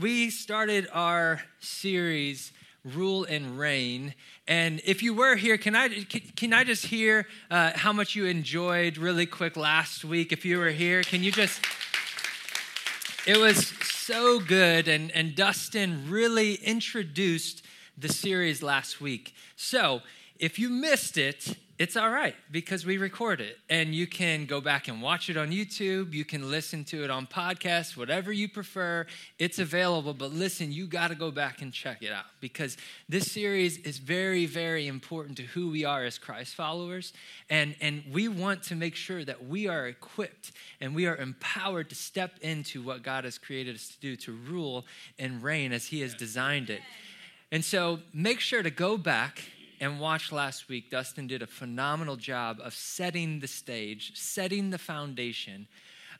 We started our series, Rule and Reign. And if you were here, can I, can I just hear uh, how much you enjoyed really quick last week? If you were here, can you just. It was so good, and, and Dustin really introduced the series last week. So if you missed it, it's all right because we record it and you can go back and watch it on YouTube. You can listen to it on podcasts, whatever you prefer. It's available. But listen, you got to go back and check it out because this series is very, very important to who we are as Christ followers. And, and we want to make sure that we are equipped and we are empowered to step into what God has created us to do to rule and reign as He has designed it. And so make sure to go back and watched last week, Dustin did a phenomenal job of setting the stage, setting the foundation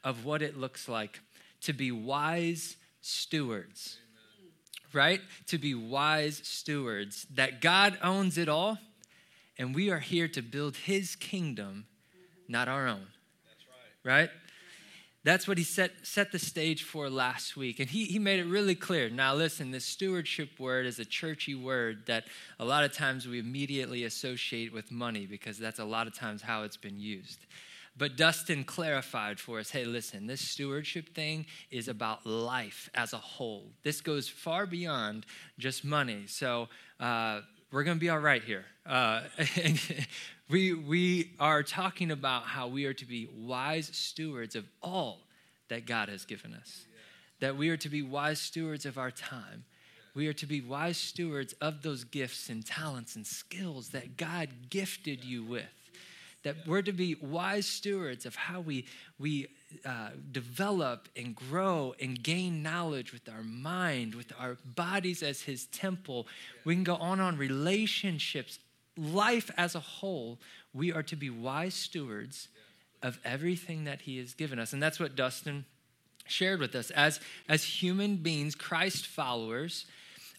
of what it looks like to be wise stewards. Amen. Right? To be wise stewards, that God owns it all, and we are here to build his kingdom, not our own. That's right. Right? That's what he set, set the stage for last week. And he, he made it really clear. Now, listen, this stewardship word is a churchy word that a lot of times we immediately associate with money because that's a lot of times how it's been used. But Dustin clarified for us hey, listen, this stewardship thing is about life as a whole. This goes far beyond just money. So uh, we're going to be all right here. Uh, We, we are talking about how we are to be wise stewards of all that God has given us, that we are to be wise stewards of our time. We are to be wise stewards of those gifts and talents and skills that God gifted you with. That we're to be wise stewards of how we, we uh, develop and grow and gain knowledge with our mind, with our bodies as His temple. We can go on on relationships life as a whole, we are to be wise stewards of everything that He has given us. And that's what Dustin shared with us. As, as human beings, Christ followers,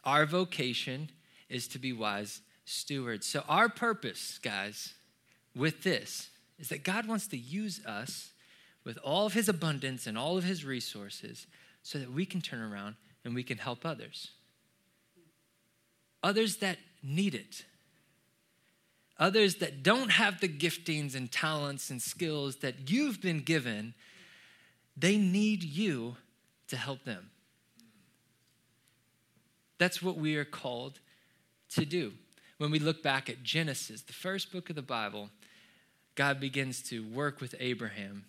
our vocation is to be wise stewards. So, our purpose, guys, with this is that God wants to use us with all of His abundance and all of His resources so that we can turn around and we can help others. Others that need it others that don't have the giftings and talents and skills that you've been given, they need you to help them. That's what we are called to do. When we look back at Genesis, the first book of the Bible, God begins to work with Abraham.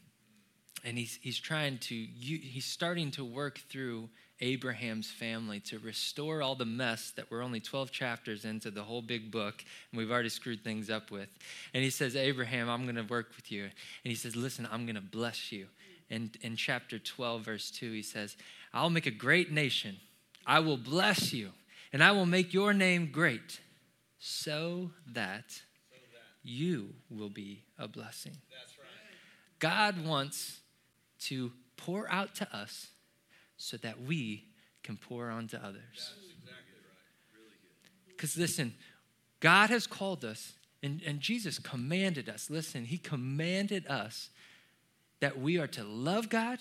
And he's, he's trying to, he's starting to work through Abraham's family to restore all the mess that we're only 12 chapters into the whole big book and we've already screwed things up with. And he says, Abraham, I'm going to work with you. And he says, Listen, I'm going to bless you. And in chapter 12, verse 2, he says, I'll make a great nation. I will bless you, and I will make your name great so that, so that. you will be a blessing. Right. God wants to pour out to us so that we can pour onto others. Because listen, God has called us, and, and Jesus commanded us. Listen, He commanded us that we are to love God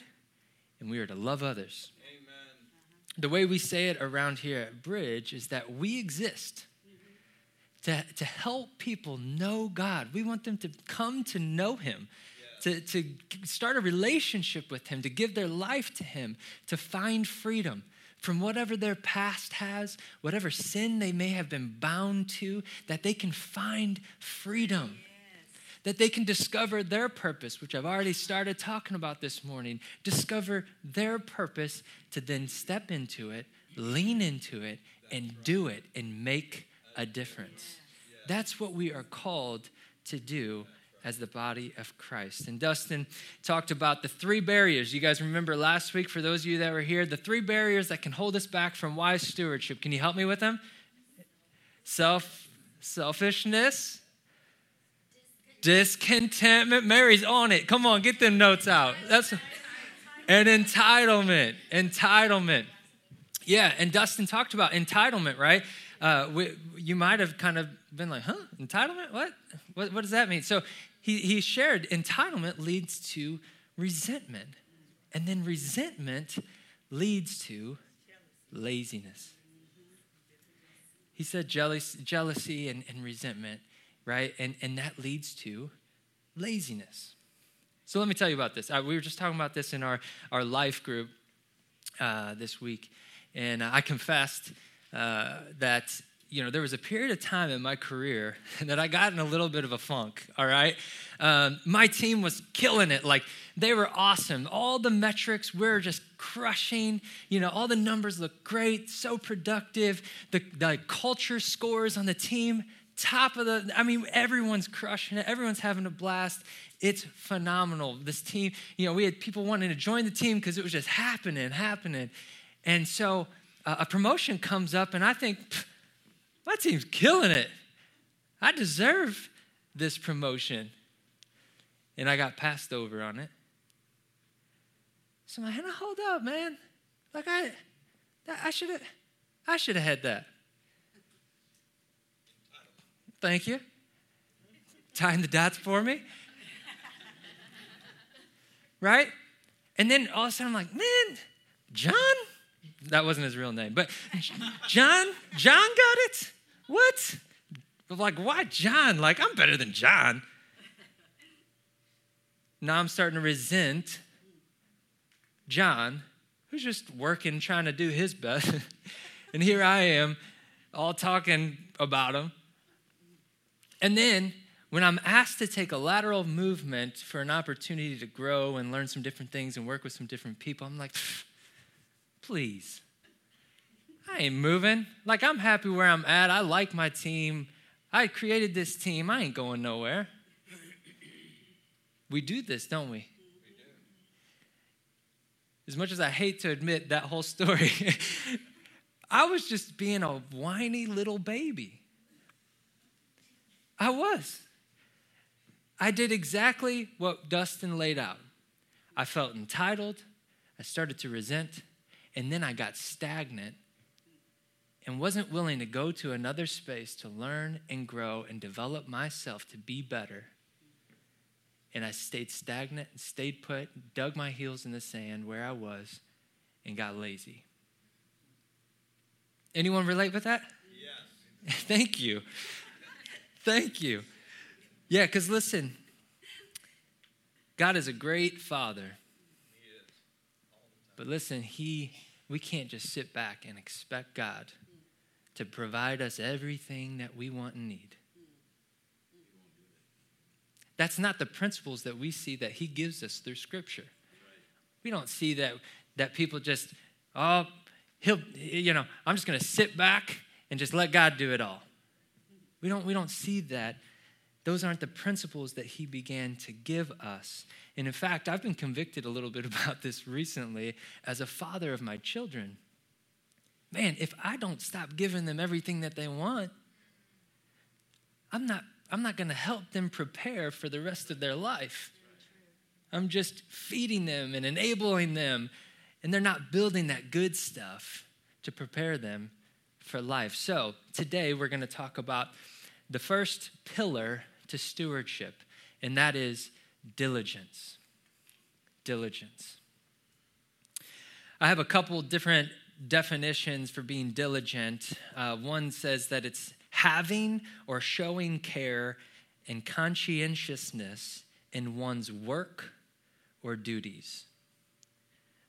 and we are to love others. Amen. The way we say it around here at Bridge is that we exist to, to help people know God. We want them to come to know Him to, to start a relationship with Him, to give their life to Him, to find freedom from whatever their past has, whatever sin they may have been bound to, that they can find freedom. That they can discover their purpose, which I've already started talking about this morning. Discover their purpose to then step into it, lean into it, and do it and make a difference. That's what we are called to do as the body of Christ. And Dustin talked about the three barriers. You guys remember last week, for those of you that were here, the three barriers that can hold us back from wise stewardship. Can you help me with them? Self selfishness, discontentment. Mary's on it. Come on, get them notes out. That's an entitlement. Entitlement. Yeah, and Dustin talked about entitlement, right? Uh, we, you might have kind of been like, huh, entitlement? What? what? What does that mean? So he, he shared entitlement leads to resentment. And then resentment leads to laziness. He said jealous, jealousy and, and resentment, right? And, and that leads to laziness. So let me tell you about this. we were just talking about this in our, our life group uh, this week. And I confessed uh, that you know, there was a period of time in my career that I got in a little bit of a funk, all right? Um, my team was killing it. Like, they were awesome. All the metrics we were just crushing. You know, all the numbers look great, so productive. The, the culture scores on the team, top of the, I mean, everyone's crushing it. Everyone's having a blast. It's phenomenal. This team, you know, we had people wanting to join the team because it was just happening, happening. And so uh, a promotion comes up, and I think, my team's killing it. I deserve this promotion. And I got passed over on it. So I'm like, hold up, man. Like I I should have I should have had that. Thank you. Tying the dots for me. right? And then all of a sudden I'm like, man, John? That wasn't his real name. But John, John got it? What? Like, why John? Like, I'm better than John. Now I'm starting to resent John, who's just working, trying to do his best. and here I am, all talking about him. And then when I'm asked to take a lateral movement for an opportunity to grow and learn some different things and work with some different people, I'm like, please. I ain't moving. Like, I'm happy where I'm at. I like my team. I created this team. I ain't going nowhere. We do this, don't we? As much as I hate to admit that whole story, I was just being a whiny little baby. I was. I did exactly what Dustin laid out. I felt entitled. I started to resent. And then I got stagnant and wasn't willing to go to another space to learn and grow and develop myself to be better. And I stayed stagnant and stayed put, dug my heels in the sand where I was, and got lazy. Anyone relate with that? Yes. Thank you. Thank you. Yeah, because listen, God is a great father. But listen, he we can't just sit back and expect God to provide us everything that we want and need. That's not the principles that we see that he gives us through scripture. We don't see that that people just, oh, he'll, you know, I'm just gonna sit back and just let God do it all. We don't, we don't see that. Those aren't the principles that he began to give us. And in fact, I've been convicted a little bit about this recently as a father of my children. Man, if I don't stop giving them everything that they want, I'm not, I'm not going to help them prepare for the rest of their life. I'm just feeding them and enabling them, and they're not building that good stuff to prepare them for life. So, today we're going to talk about the first pillar to stewardship, and that is diligence. Diligence. I have a couple different definitions for being diligent. Uh, one says that it's having or showing care and conscientiousness in one's work or duties.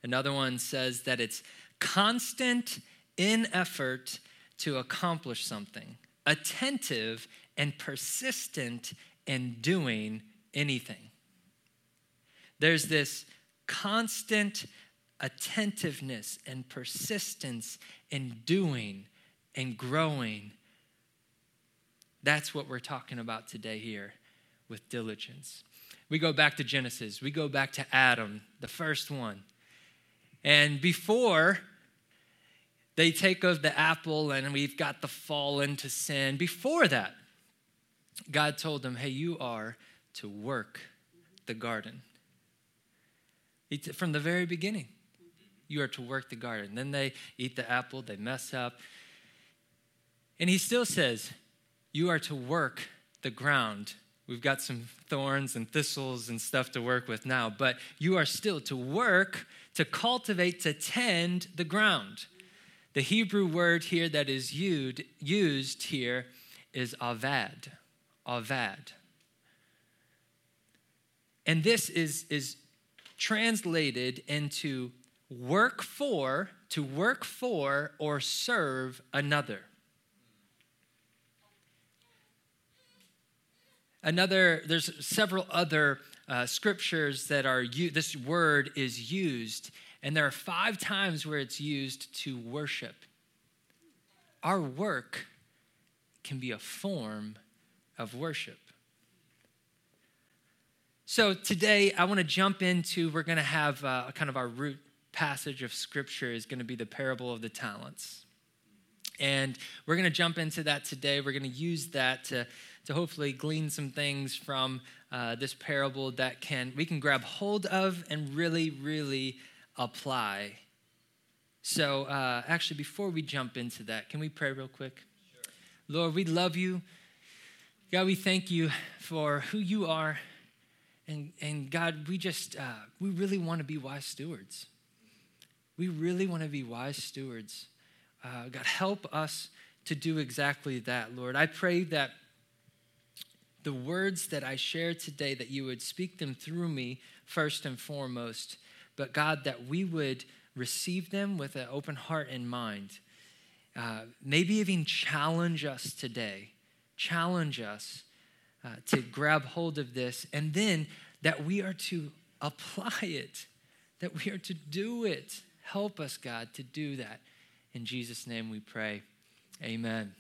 Another one says that it's constant in effort to accomplish something, attentive and persistent in doing anything. There's this constant attentiveness and persistence in doing and growing. That's what we're talking about today here with diligence. We go back to Genesis, we go back to Adam, the first one. And before they take of the apple and we've got the fall into sin, before that, God told them, hey, you are to work the garden. From the very beginning, you are to work the garden. Then they eat the apple, they mess up. And he still says, You are to work the ground. We've got some thorns and thistles and stuff to work with now, but you are still to work, to cultivate, to tend the ground. The Hebrew word here that is used, here is avad. Avad. And this is, is translated into work for, to work for or serve another. Another, there's several other uh, scriptures that are, this word is used, and there are five times where it's used to worship. Our work can be a form of worship. So today I want to jump into, we're going to have uh, kind of our root passage of scripture is going to be the parable of the talents. And we're going to jump into that today. We're going to use that to to hopefully glean some things from uh, this parable that can we can grab hold of and really, really apply. So, uh, actually, before we jump into that, can we pray real quick? Sure. Lord, we love you. God, we thank you for who you are. And, and God, we just, uh, we really want to be wise stewards. We really want to be wise stewards. Uh, God, help us to do exactly that, Lord. I pray that the words that I share today, that you would speak them through me first and foremost, but God, that we would receive them with an open heart and mind. Uh, maybe even challenge us today, challenge us uh, to grab hold of this, and then that we are to apply it, that we are to do it. Help us, God, to do that. In Jesus' name we pray. Amen.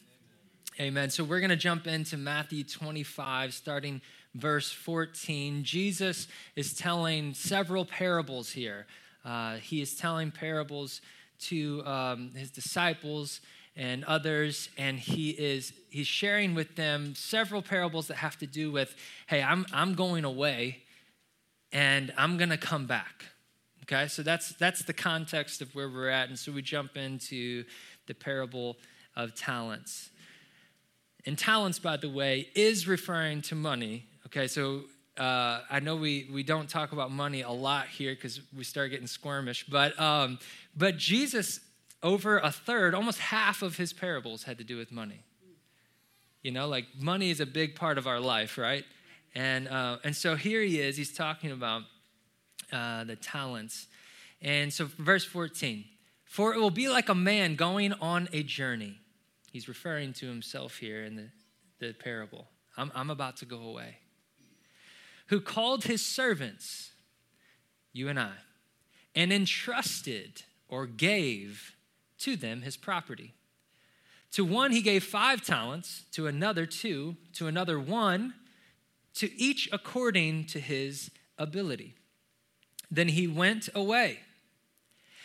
Amen. So we're going to jump into Matthew 25, starting verse 14. Jesus is telling several parables here. Uh, he is telling parables to um, his disciples and others, and he is he's sharing with them several parables that have to do with, hey, I'm I'm going away, and I'm going to come back. Okay, so that's that's the context of where we're at, and so we jump into the parable of talents. And talents, by the way, is referring to money. Okay, so uh, I know we, we don't talk about money a lot here because we start getting squirmish, but, um, but Jesus, over a third, almost half of his parables had to do with money. You know, like money is a big part of our life, right? And, uh, and so here he is, he's talking about uh, the talents. And so, verse 14 For it will be like a man going on a journey He's referring to himself here in the, the parable. I'm, I'm about to go away. Who called his servants, you and I, and entrusted or gave to them his property. To one he gave five talents, to another two, to another one, to each according to his ability. Then he went away.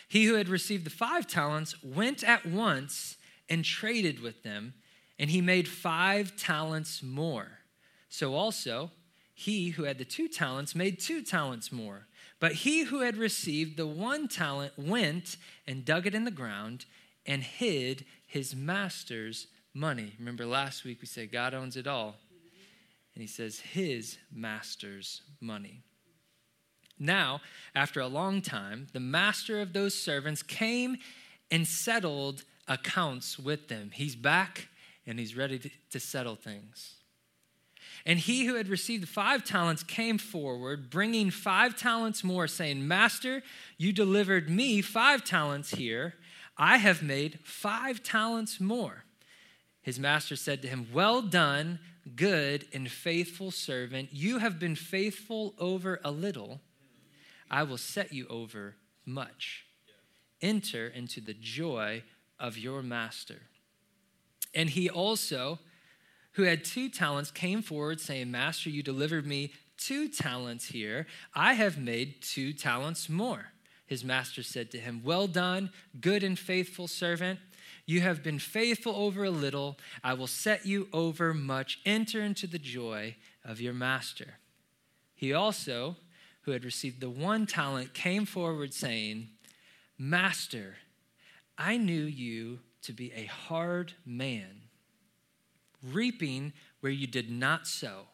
He who had received the five talents went at once and traded with them, and he made five talents more. So also, he who had the two talents made two talents more. But he who had received the one talent went and dug it in the ground and hid his master's money. Remember last week we said God owns it all. And he says his master's money. Now, after a long time, the master of those servants came and settled accounts with them. He's back and he's ready to, settle things. And he who had received five talents came forward, bringing five talents more, saying, Master, you delivered me five talents here. I have made five talents more. His master said to him, Well done, good and faithful servant. You have been faithful over a little. I will set you over much. Enter into the joy of your master. And he also, who had two talents, came forward saying, Master, you delivered me two talents here. I have made two talents more. His master said to him, Well done, good and faithful servant. You have been faithful over a little. I will set you over much. Enter into the joy of your master. He also, who had received the one talent, came forward saying, Master, I knew you to be a hard man, reaping where you did not sow,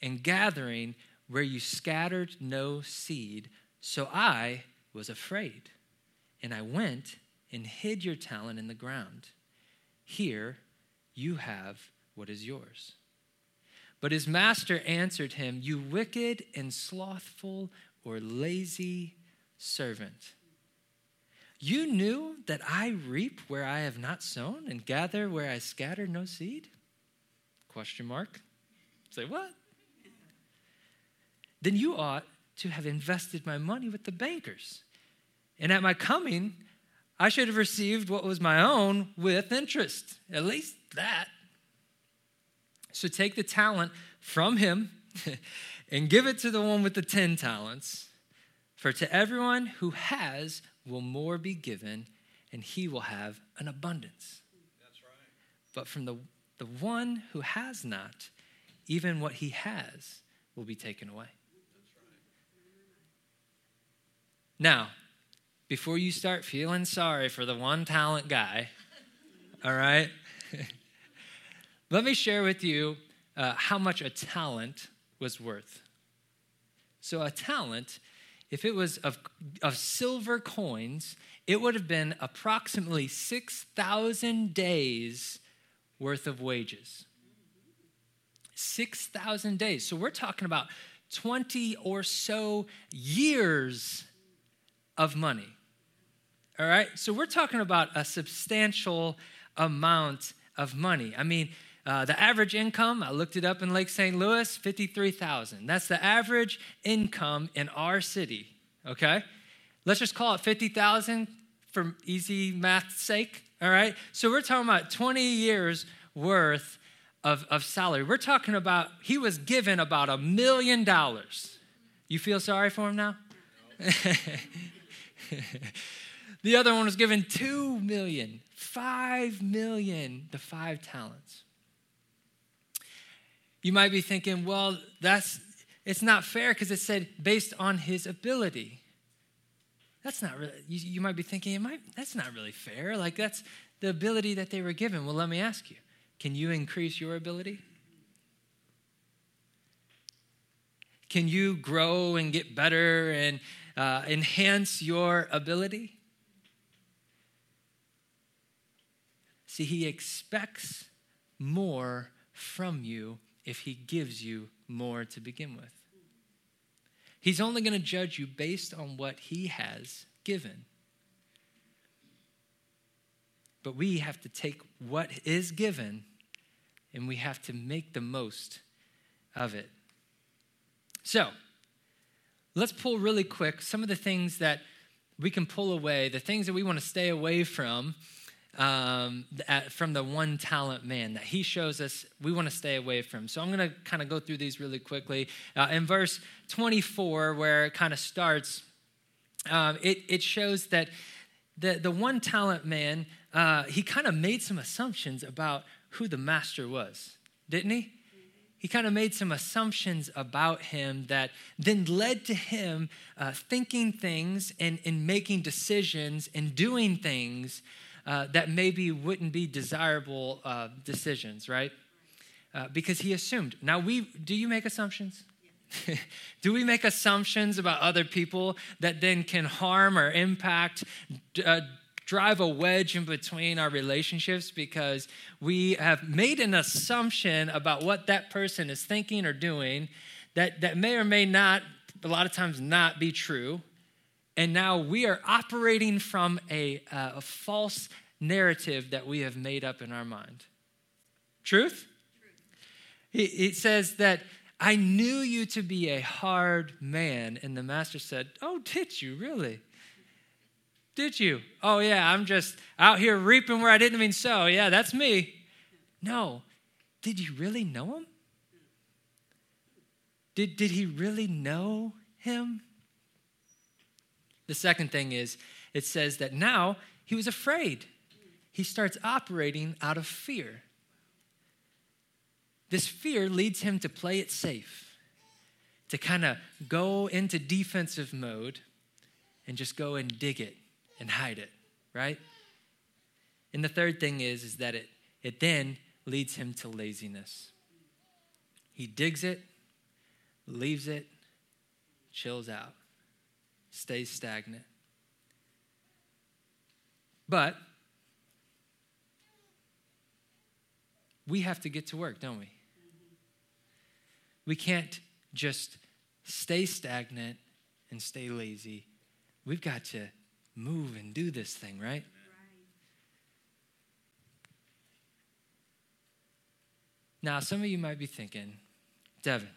and gathering where you scattered no seed. So I was afraid, and I went and hid your talent in the ground. Here you have what is yours. But his master answered him, You wicked and slothful or lazy servant. You knew that I reap where I have not sown and gather where I scattered no seed? Question mark. Say what? Then you ought to have invested my money with the bankers. And at my coming, I should have received what was my own with interest. At least that. So take the talent from him and give it to the one with the 10 talents. For to everyone who has, will more be given, and he will have an abundance. That's right. But from the, the one who has not, even what he has will be taken away. That's right. Now, before you start feeling sorry for the one talent guy, all right, let me share with you uh, how much a talent was worth. So, a talent if it was of, of silver coins, it would have been approximately 6,000 days worth of wages. 6,000 days. So we're talking about 20 or so years of money. All right? So we're talking about a substantial amount of money. I mean, uh, the average income, I looked it up in Lake St. Louis, 53,000. That's the average income in our city, okay? Let's just call it 50,000 for easy math's sake, all right? So we're talking about 20 years worth of, of salary. We're talking about, he was given about a million dollars. You feel sorry for him now? No. the other one was given two million, five million, the five talents. You might be thinking, well, that's it's not fair because it said based on his ability. That's not really, you, you might be thinking, might, that's not really fair. Like, that's the ability that they were given. Well, let me ask you can you increase your ability? Can you grow and get better and uh, enhance your ability? See, he expects more from you if he gives you more to begin with. He's only going to judge you based on what he has given. But we have to take what is given and we have to make the most of it. So, let's pull really quick some of the things that we can pull away, the things that we want to stay away from um, at, from the one talent man that he shows us we want to stay away from. So I'm going to kind of go through these really quickly. Uh, in verse 24, where it kind of starts, um, it, it shows that the, the one talent man, uh, he kind of made some assumptions about who the master was, didn't he? He kind of made some assumptions about him that then led to him uh, thinking things and, and making decisions and doing things uh, that maybe wouldn't be desirable uh, decisions, right? Uh, because he assumed. Now, we do you make assumptions? do we make assumptions about other people that then can harm or impact, uh, drive a wedge in between our relationships because we have made an assumption about what that person is thinking or doing that, that may or may not, a lot of times, not be true? And now we are operating from a, uh, a false narrative that we have made up in our mind. Truth? Truth. It says that I knew you to be a hard man. And the master said, Oh, did you really? Did you? Oh, yeah, I'm just out here reaping where I didn't even sow. Yeah, that's me. No. Did you really know him? Did, did he really know him? The second thing is, it says that now he was afraid. He starts operating out of fear. This fear leads him to play it safe, to kind of go into defensive mode and just go and dig it and hide it, right? And the third thing is, is that it, it then leads him to laziness. He digs it, leaves it, chills out, stays stagnant. But we have to get to work, don't we? We can't just stay stagnant and stay lazy. We've got to move and do this thing, right? Now, some of you might be thinking, Devin,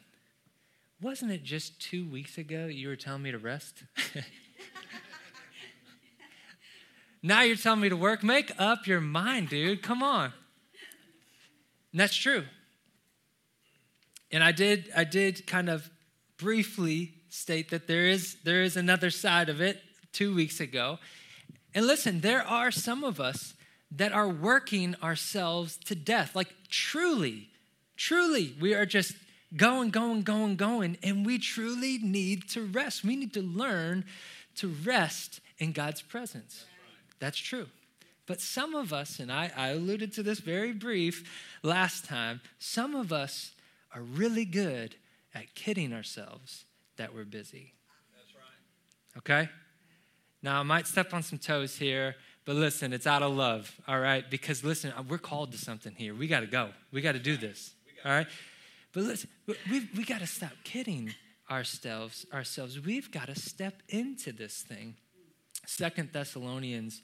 wasn't it just two weeks ago you were telling me to rest? now you're telling me to work? Make up your mind, dude. Come on. And that's true. And I did, I did kind of briefly state that there is, there is another side of it two weeks ago. And listen, there are some of us that are working ourselves to death. Like truly, truly, we are just going, going, going, going. And we truly need to rest. We need to learn to rest in God's presence. That's true. But some of us, and I, I alluded to this very brief last time, some of us are really good at kidding ourselves that we're busy. That's right. Okay? Now, I might step on some toes here, but listen, it's out of love, all right? Because listen, we're called to something here. We got to go. We got to do this, all right? But listen, we've, we got to stop kidding ourselves. Ourselves. We've got to step into this thing. Second Thessalonians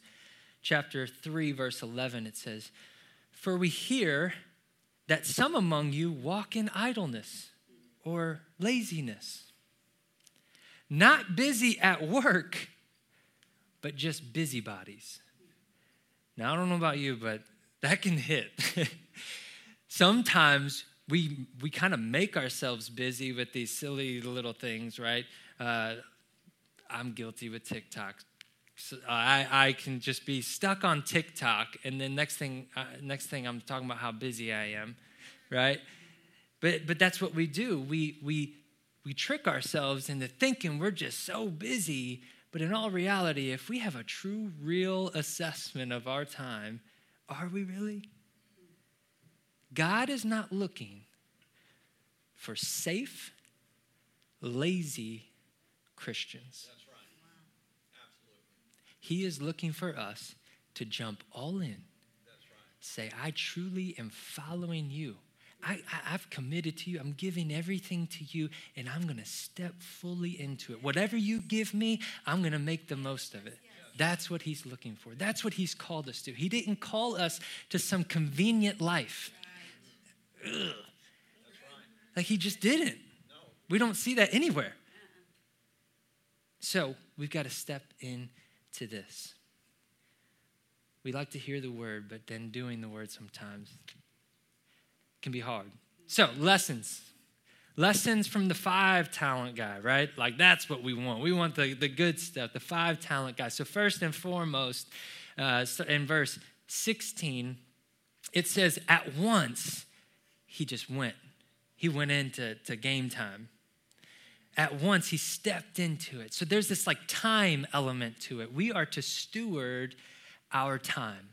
chapter 3 verse 11 it says, "For we hear that some among you walk in idleness or laziness, not busy at work, but just busybodies." Now I don't know about you, but that can hit. Sometimes we we kind of make ourselves busy with these silly little things, right? Uh, I'm guilty with TikTok. So I, I can just be stuck on TikTok, and then next thing, uh, next thing I'm talking about how busy I am, right? But but that's what we do. We we we trick ourselves into thinking we're just so busy. But in all reality, if we have a true, real assessment of our time, are we really? God is not looking for safe, lazy Christians. That's right. Absolutely. He is looking for us to jump all in. That's right. Say, I truly am following you. I, I, have committed to you. I'm giving everything to you, and I'm going to step fully into it. Whatever you give me, I'm going to make the most of it. Yes. That's what he's looking for. That's what he's called us to. He didn't call us to some convenient life. Right. Like he just didn't. We don't see that anywhere. So we've got to step into this. We like to hear the word, but then doing the word sometimes can be hard. So, lessons. Lessons from the five talent guy, right? Like that's what we want. We want the, the good stuff, the five talent guy. So, first and foremost, uh, in verse 16, it says, At once he just went he went into to game time. At once, he stepped into it. So there's this like time element to it. We are to steward our time.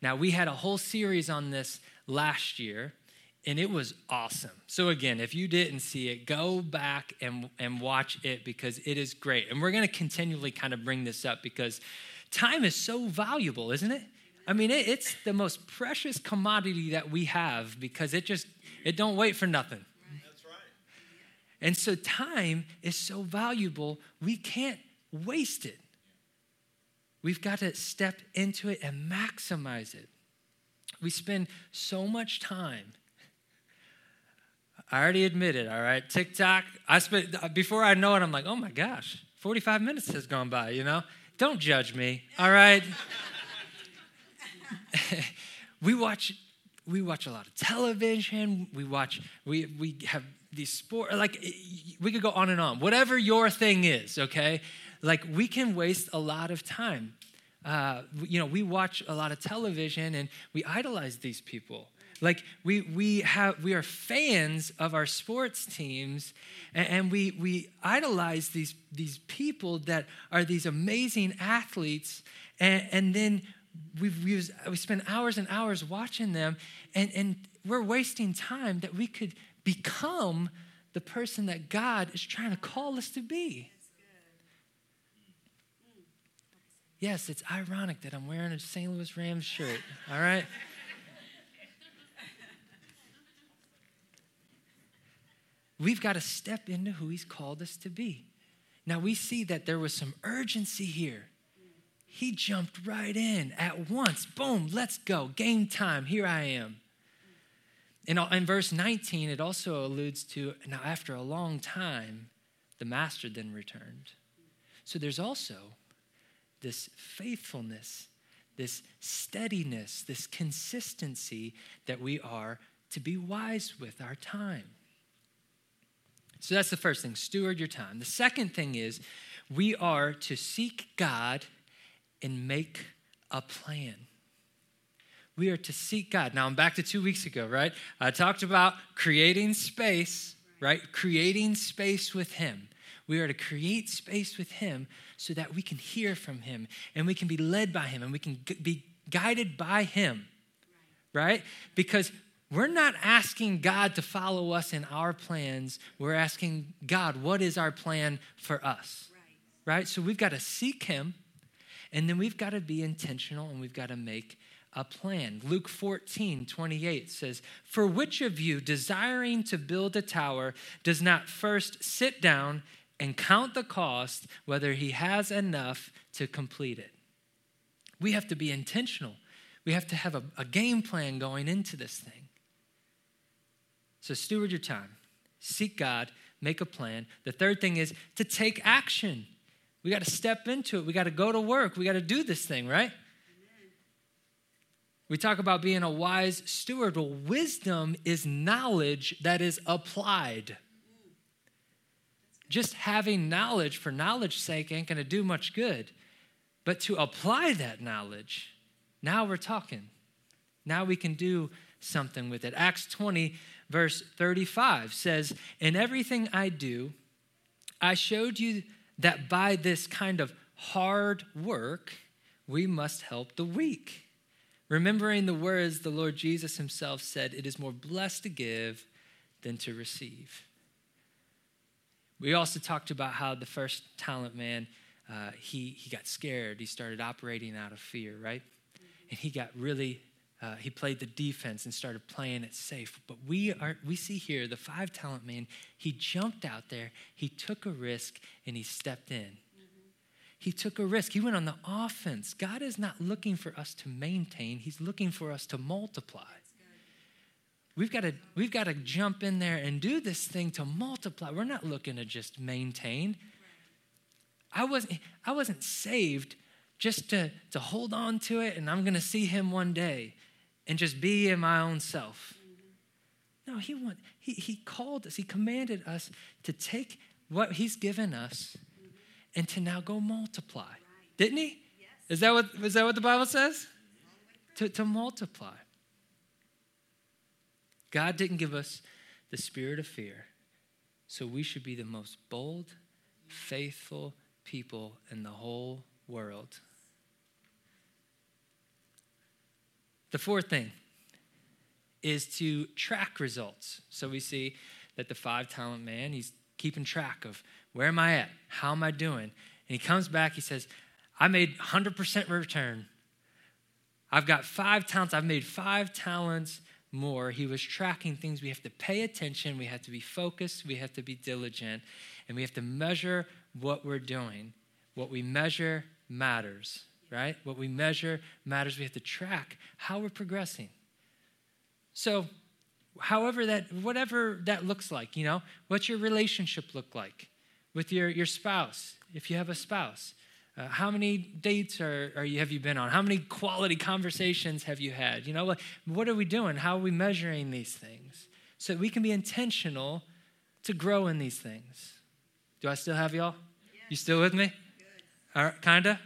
Now, we had a whole series on this last year, and it was awesome. So, again, if you didn't see it, go back and, and watch it because it is great. And we're going to continually kind of bring this up because time is so valuable, isn't it? I mean, it, it's the most precious commodity that we have because it just it don't wait for nothing. That's right. And so time is so valuable, we can't waste it. We've got to step into it and maximize it. We spend so much time. I already admit it, all right? TikTok, I spent before I know it, I'm like, oh my gosh, 45 minutes has gone by, you know? Don't judge me, all right? we watch we watch a lot of television. We watch we we have these sport like we could go on and on. Whatever your thing is okay? Like we can waste a lot of time. Uh, you know we watch a lot of television and we idolize these people. Like we we have we are fans of our sports teams and, and we we idolize these these people that are these amazing athletes. And, and then we've used, we spend hours and hours watching them, and, and we're wasting time that we could become the person that God is trying to call us to be. Yes, it's ironic that I'm wearing a St. Louis Rams shirt, all right? We've got to step into who He's called us to be. Now, we see that there was some urgency here. He jumped right in at once. Boom, let's go. Game time. Here I am. In, in verse 19, it also alludes to now, after a long time, the master then returned. So there's also this faithfulness, this steadiness, this consistency that we are to be wise with our time. So that's the first thing steward your time. The second thing is we are to seek God and make a plan. We are to seek God. Now, I'm back to two weeks ago, right? I talked about creating space, right? Creating space with Him. We are to create space with Him so that we can hear from Him and we can be led by Him and we can be guided by Him, right? Because we're not asking God to follow us in our plans. We're asking God, what is our plan for us? Right? right? So we've got to seek Him, and then we've got to be intentional and we've got to make a plan. Luke 14, 28 says, For which of you, desiring to build a tower, does not first sit down and count the cost, whether he has enough to complete it? We have to be intentional. We have to have a, a game plan going into this thing. So steward your time, seek God, make a plan. The third thing is to take action. We got to step into it. We got to go to work. We got to do this thing, right? We talk about being a wise steward. Well, wisdom is knowledge that is applied. Just having knowledge for knowledge's sake ain't going to do much good. But to apply that knowledge, now we're talking. Now we can do something with it. Acts 20 verse 35 says, In everything I do, I showed you that by this kind of hard work, we must help the weak. Remembering the words the Lord Jesus himself said, It is more blessed to give than to receive. We also talked about how the first talent man, uh, he, he got scared. He started operating out of fear, right? And he got really uh, he played the defense and started playing it safe. But we are we see here the five talent man. He jumped out there, he took a risk, and he stepped in. Mm-hmm. He took a risk. He went on the offense. God is not looking for us to maintain; He's looking for us to multiply. We've got to we've got to jump in there and do this thing to multiply. We're not looking to just maintain. I wasn't I wasn't saved just to, to hold on to it and I'm going to see him one day and just be in my own self. No, he, want, he, he called us, he commanded us to take what he's given us and to now go multiply. Didn't he? Is that what, is that what the Bible says? To, to multiply. God didn't give us the spirit of fear, so we should be the most bold, faithful people in the whole world. The fourth thing is to track results. So we see that the five talent man, he's keeping track of where am I at? How am I doing? And he comes back, he says, I made 100% return. I've got five talents. I've made five talents more. He was tracking things. We have to pay attention. We have to be focused. We have to be diligent. And we have to measure what we're doing. What we measure matters right? What we measure matters. We have to track how we're progressing. So, however that, whatever that looks like, you know, what's your relationship look like with your, your spouse, if you have a spouse? Uh, how many dates are, are you, have you been on? How many quality conversations have you had? You know, what, what are we doing? How are we measuring these things? So we can be intentional to grow in these things. Do I still have y'all? Yeah. You still with me? Good. All right, kinda?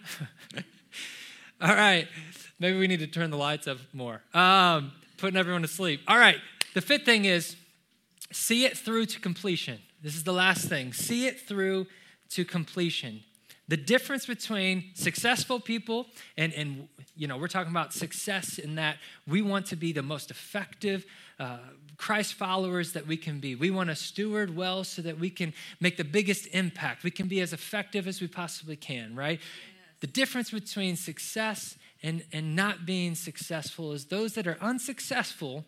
All right. Maybe we need to turn the lights up more. Um, putting everyone to sleep. All right. The fifth thing is see it through to completion. This is the last thing. See it through to completion. The difference between successful people and, and you know, we're talking about success in that we want to be the most effective uh, Christ followers that we can be. We want to steward well so that we can make the biggest impact. We can be as effective as we possibly can, right? The difference between success and, and not being successful is those that are unsuccessful,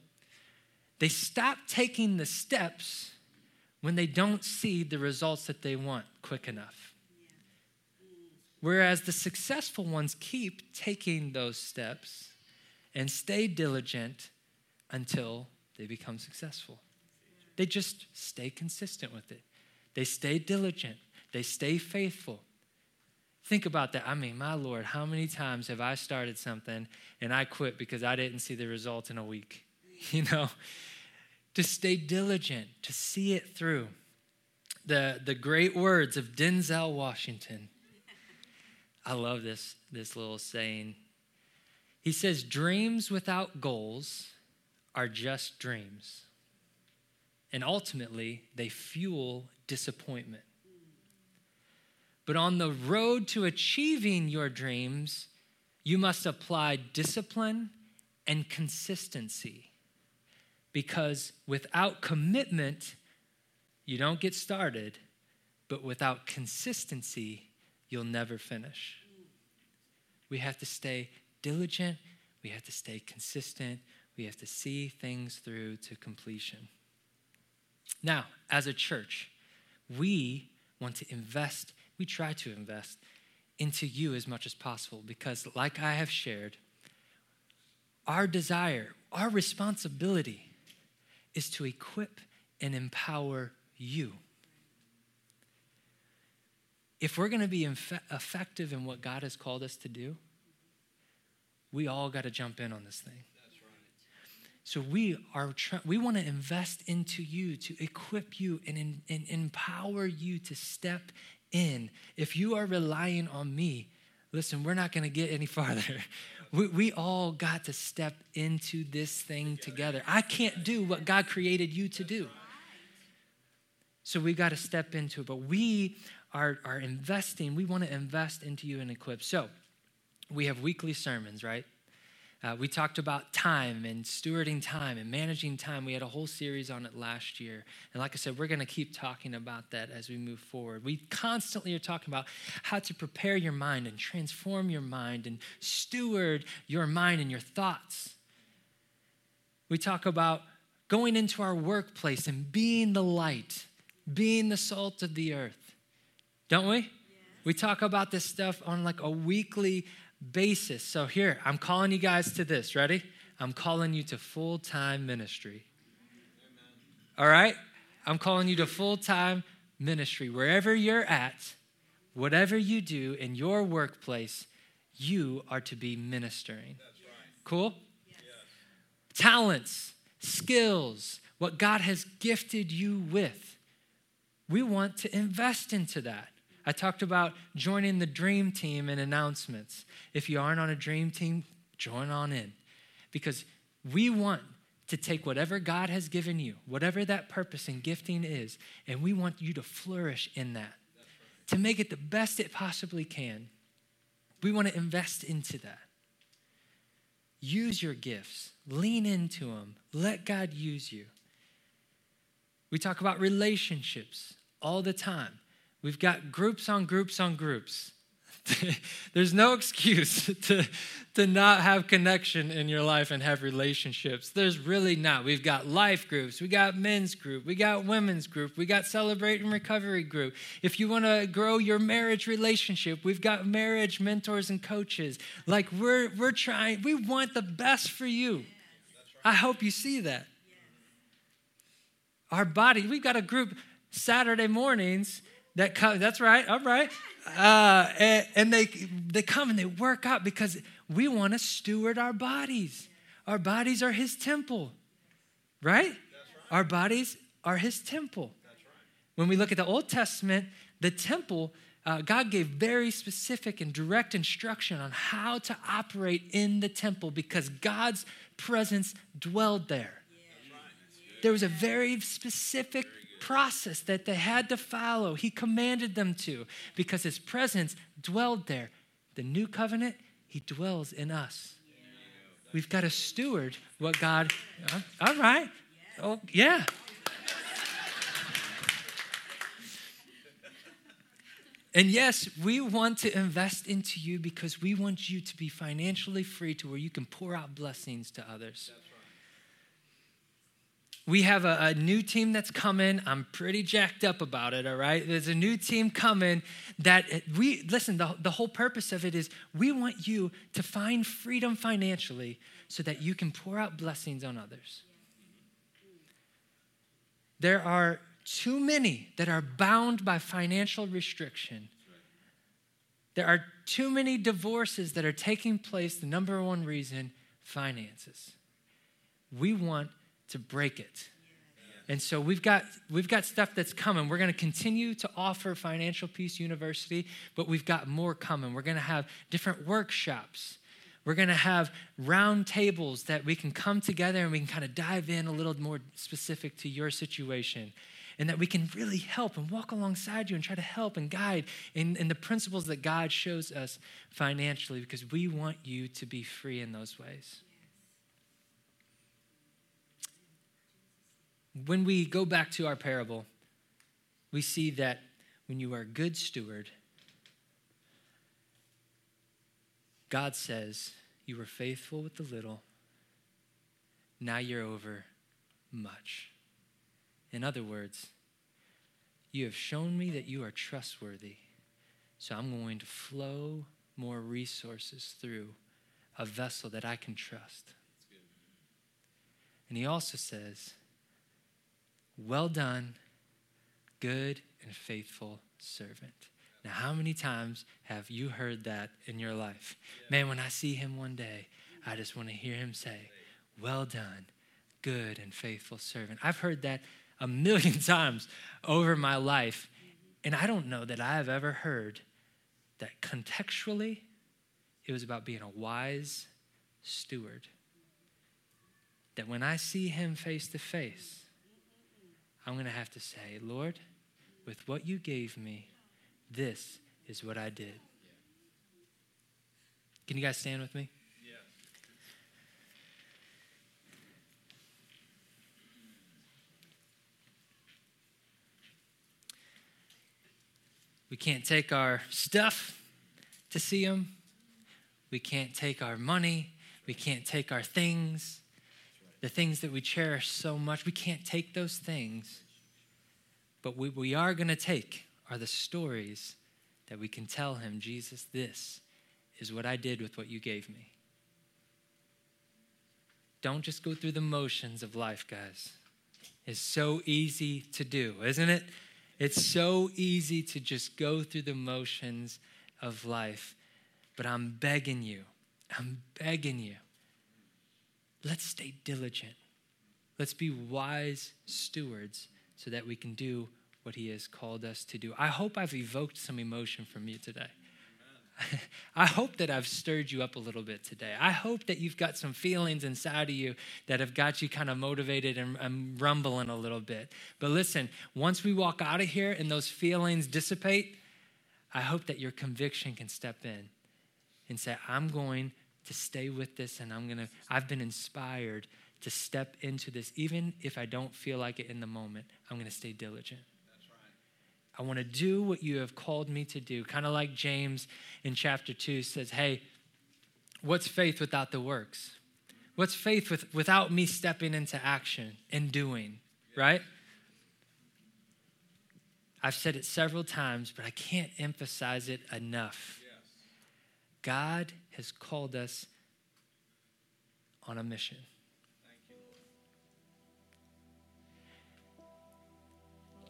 they stop taking the steps when they don't see the results that they want quick enough. Whereas the successful ones keep taking those steps and stay diligent until they become successful. They just stay consistent with it. They stay diligent. They stay faithful. Think about that. I mean, my Lord, how many times have I started something and I quit because I didn't see the result in a week? You know, to stay diligent, to see it through. The, the great words of Denzel Washington. I love this, this little saying. He says, Dreams without goals are just dreams. And ultimately, they fuel disappointment. But on the road to achieving your dreams, you must apply discipline and consistency. Because without commitment, you don't get started, but without consistency, you'll never finish. We have to stay diligent, we have to stay consistent, we have to see things through to completion. Now, as a church, we want to invest we try to invest into you as much as possible because, like I have shared, our desire, our responsibility is to equip and empower you. If we're going to be infe- effective in what God has called us to do, we all got to jump in on this thing. So we are we want to invest into you to equip you and, in, and empower you to step in. If you are relying on me, listen, we're not going to get any farther. We, we all got to step into this thing together. I can't do what God created you to do. So we got to step into it. But we are, are investing, we want to invest into you and equip. So we have weekly sermons, right? Uh, we talked about time and stewarding time and managing time. We had a whole series on it last year. And like I said, we're going to keep talking about that as we move forward. We constantly are talking about how to prepare your mind and transform your mind and steward your mind and your thoughts. We talk about going into our workplace and being the light, being the salt of the earth. Don't we? We talk about this stuff on like a weekly basis. So, here, I'm calling you guys to this. Ready? I'm calling you to full time ministry. All right? I'm calling you to full time ministry. Wherever you're at, whatever you do in your workplace, you are to be ministering. Cool? Talents, skills, what God has gifted you with. We want to invest into that. I talked about joining the dream team and announcements. If you aren't on a dream team, join on in because we want to take whatever God has given you, whatever that purpose and gifting is, and we want you to flourish in that, to make it the best it possibly can. We want to invest into that. Use your gifts, lean into them, let God use you. We talk about relationships all the time. We've got groups on groups on groups. There's no excuse to, to not have connection in your life and have relationships. There's really not. We've got life groups, we got men's group, we got women's group, we got celebrate and recovery group. If you want to grow your marriage relationship, we've got marriage mentors and coaches. Like we're we're trying, we want the best for you. I hope you see that. Our body, we've got a group Saturday mornings that come, that's right, all right. Uh, and, and they, they come and they work out because we want to steward our bodies. Our bodies are His temple, right? right. Our bodies are His temple. Right. When we look at the Old Testament, the temple, uh, God gave very specific and direct instruction on how to operate in the temple because God's presence dwelled there. There was a very specific process that they had to follow. He commanded them to because his presence dwelled there. The new covenant, he dwells in us. We've got to steward what God, all right. Oh, yeah. And yes, we want to invest into you because we want you to be financially free to where you can pour out blessings to others. We have a, a, new team that's coming. I'm pretty jacked up about it, all right? There's a new team coming that eh, we, listen, the, the whole purpose of it is we want you to find freedom financially so that you can pour out blessings on others. There are too many that are bound by financial restriction. There are too many divorces that are taking place. The number one reason finances. We want to break it. And so we've got we've got stuff that's coming. We're going to continue to offer Financial Peace University, but we've got more coming. We're going to have different workshops. We're going to have round tables that we can come together and we can kind of dive in a little more specific to your situation and that we can really help and walk alongside you and try to help and guide in, in the principles that God shows us financially because we want you to be free in those ways. When we go back to our parable, we see that when you are a good steward, God says, You were faithful with the little, now you're over much. In other words, you have shown me that you are trustworthy, so I'm going to flow more resources through a vessel that I can trust. And he also says, Well done, good and faithful servant. Now, how many times have you heard that in your life? Man, when I see him one day, I just want to hear him say, Well done, good and faithful servant. I've heard that a million times over my life. And I don't know that I have ever heard that contextually it was about being a wise steward. That when I see him face to face, I'm going to have to say, Lord, with what you gave me, this is what I did. Can you guys stand with me? We can't take our stuff to see Him. We can't take our money. We can't take our things, the things that we cherish so much. We can't take those things. But what we are going to take are the stories that we can tell Him Jesus, this is what I did with what you gave me. Don't just go through the motions of life, guys. It's so easy to do, isn't it? It's so easy to just go through the motions of life. But I'm begging you, I'm begging you, let's stay diligent. Let's be wise stewards so that we can do what He has called us to do. I hope I've evoked some emotion from you today. I hope that I've stirred you up a little bit today. I hope that you've got some feelings inside of you that have got you kind of motivated and, and rumbling a little bit. But listen, once we walk out of here and those feelings dissipate, I hope that your conviction can step in and say, I'm going to stay with this and I'm going to, I've been inspired to step into this, even if I don't feel like it in the moment. I'm going to stay diligent. I want to do what you have called me to do. Kind of like James in chapter 2 says, Hey, what's faith without the works? What's faith with, without me stepping into action and doing, right? I've said it several times, but I can't emphasize it enough. God has called us on a mission.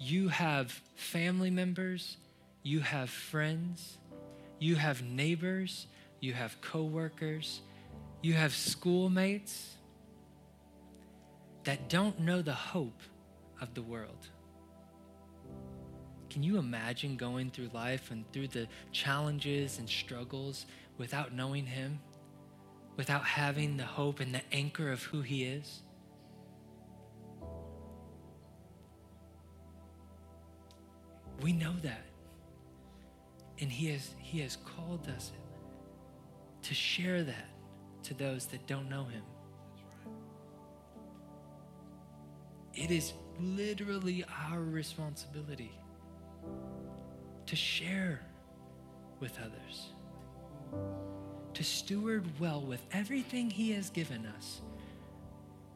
you have family members, you have friends, you have neighbors, you have coworkers, you have schoolmates that don't know the hope of the world. Can you imagine going through life and through the challenges and struggles without knowing Him, without having the hope and the anchor of who He is? We know that. And he has, he has called us to share that to those that don't know him. It is literally our responsibility to share with others, to steward well with everything He has given us,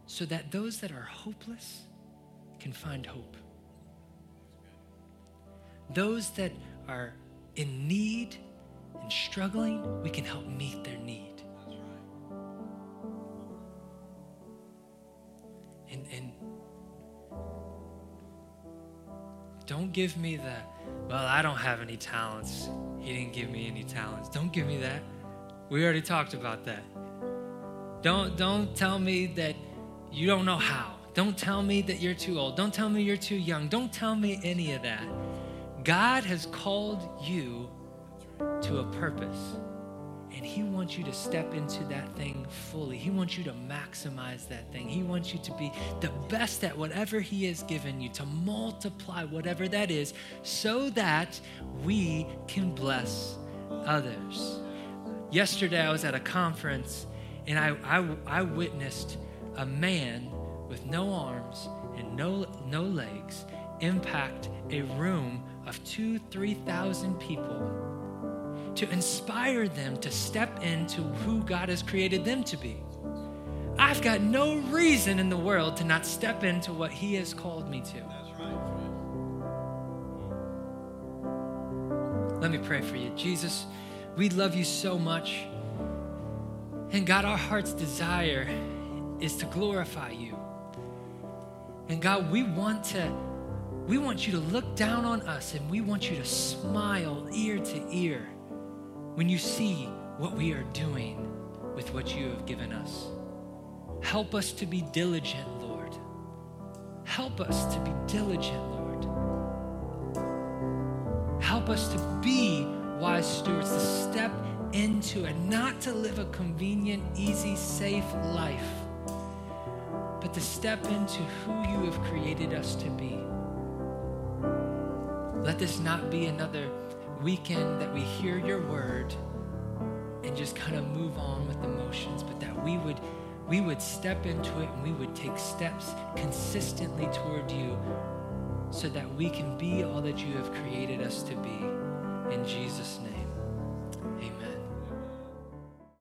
so that those that are hopeless can find hope. Those that are in need and struggling, we can help meet their need. And, and don't give me the, well, I don't have any talents. He didn't give me any talents. Don't give me that. We already talked about that. Don't, don't tell me that you don't know how. Don't tell me that you're too old. Don't tell me you're too young. Don't tell me any of that. God has called you to a purpose. And He wants you to step into that thing fully. He wants you to maximize that thing. He wants you to be the best at whatever He has given you, to multiply whatever that is, so that we can bless others. Yesterday, I was at a conference and I, I, I witnessed a man with no arms and no, no legs impact a room of two, 3,000 people to inspire them to step into who God has created them to be. I've got no reason in the world to not step into what He has called me to. Let me pray for you. Jesus, we love you so much. And God, our heart's desire is to glorify you. And God, we want to we want you to look down on us and we want you to smile ear to ear when you see what we are doing with what you have given us. Help us to be diligent, Lord. Help us to be diligent, Lord. Help us to be wise stewards, to step into it, not to live a convenient, easy, safe life, but to step into who you have created us to be. Let this not be another weekend that we hear your word and just kind of move on with the motions, but that we would we would step into it and we would take steps consistently toward you so that we can be all that you have created us to be. In Jesus' name.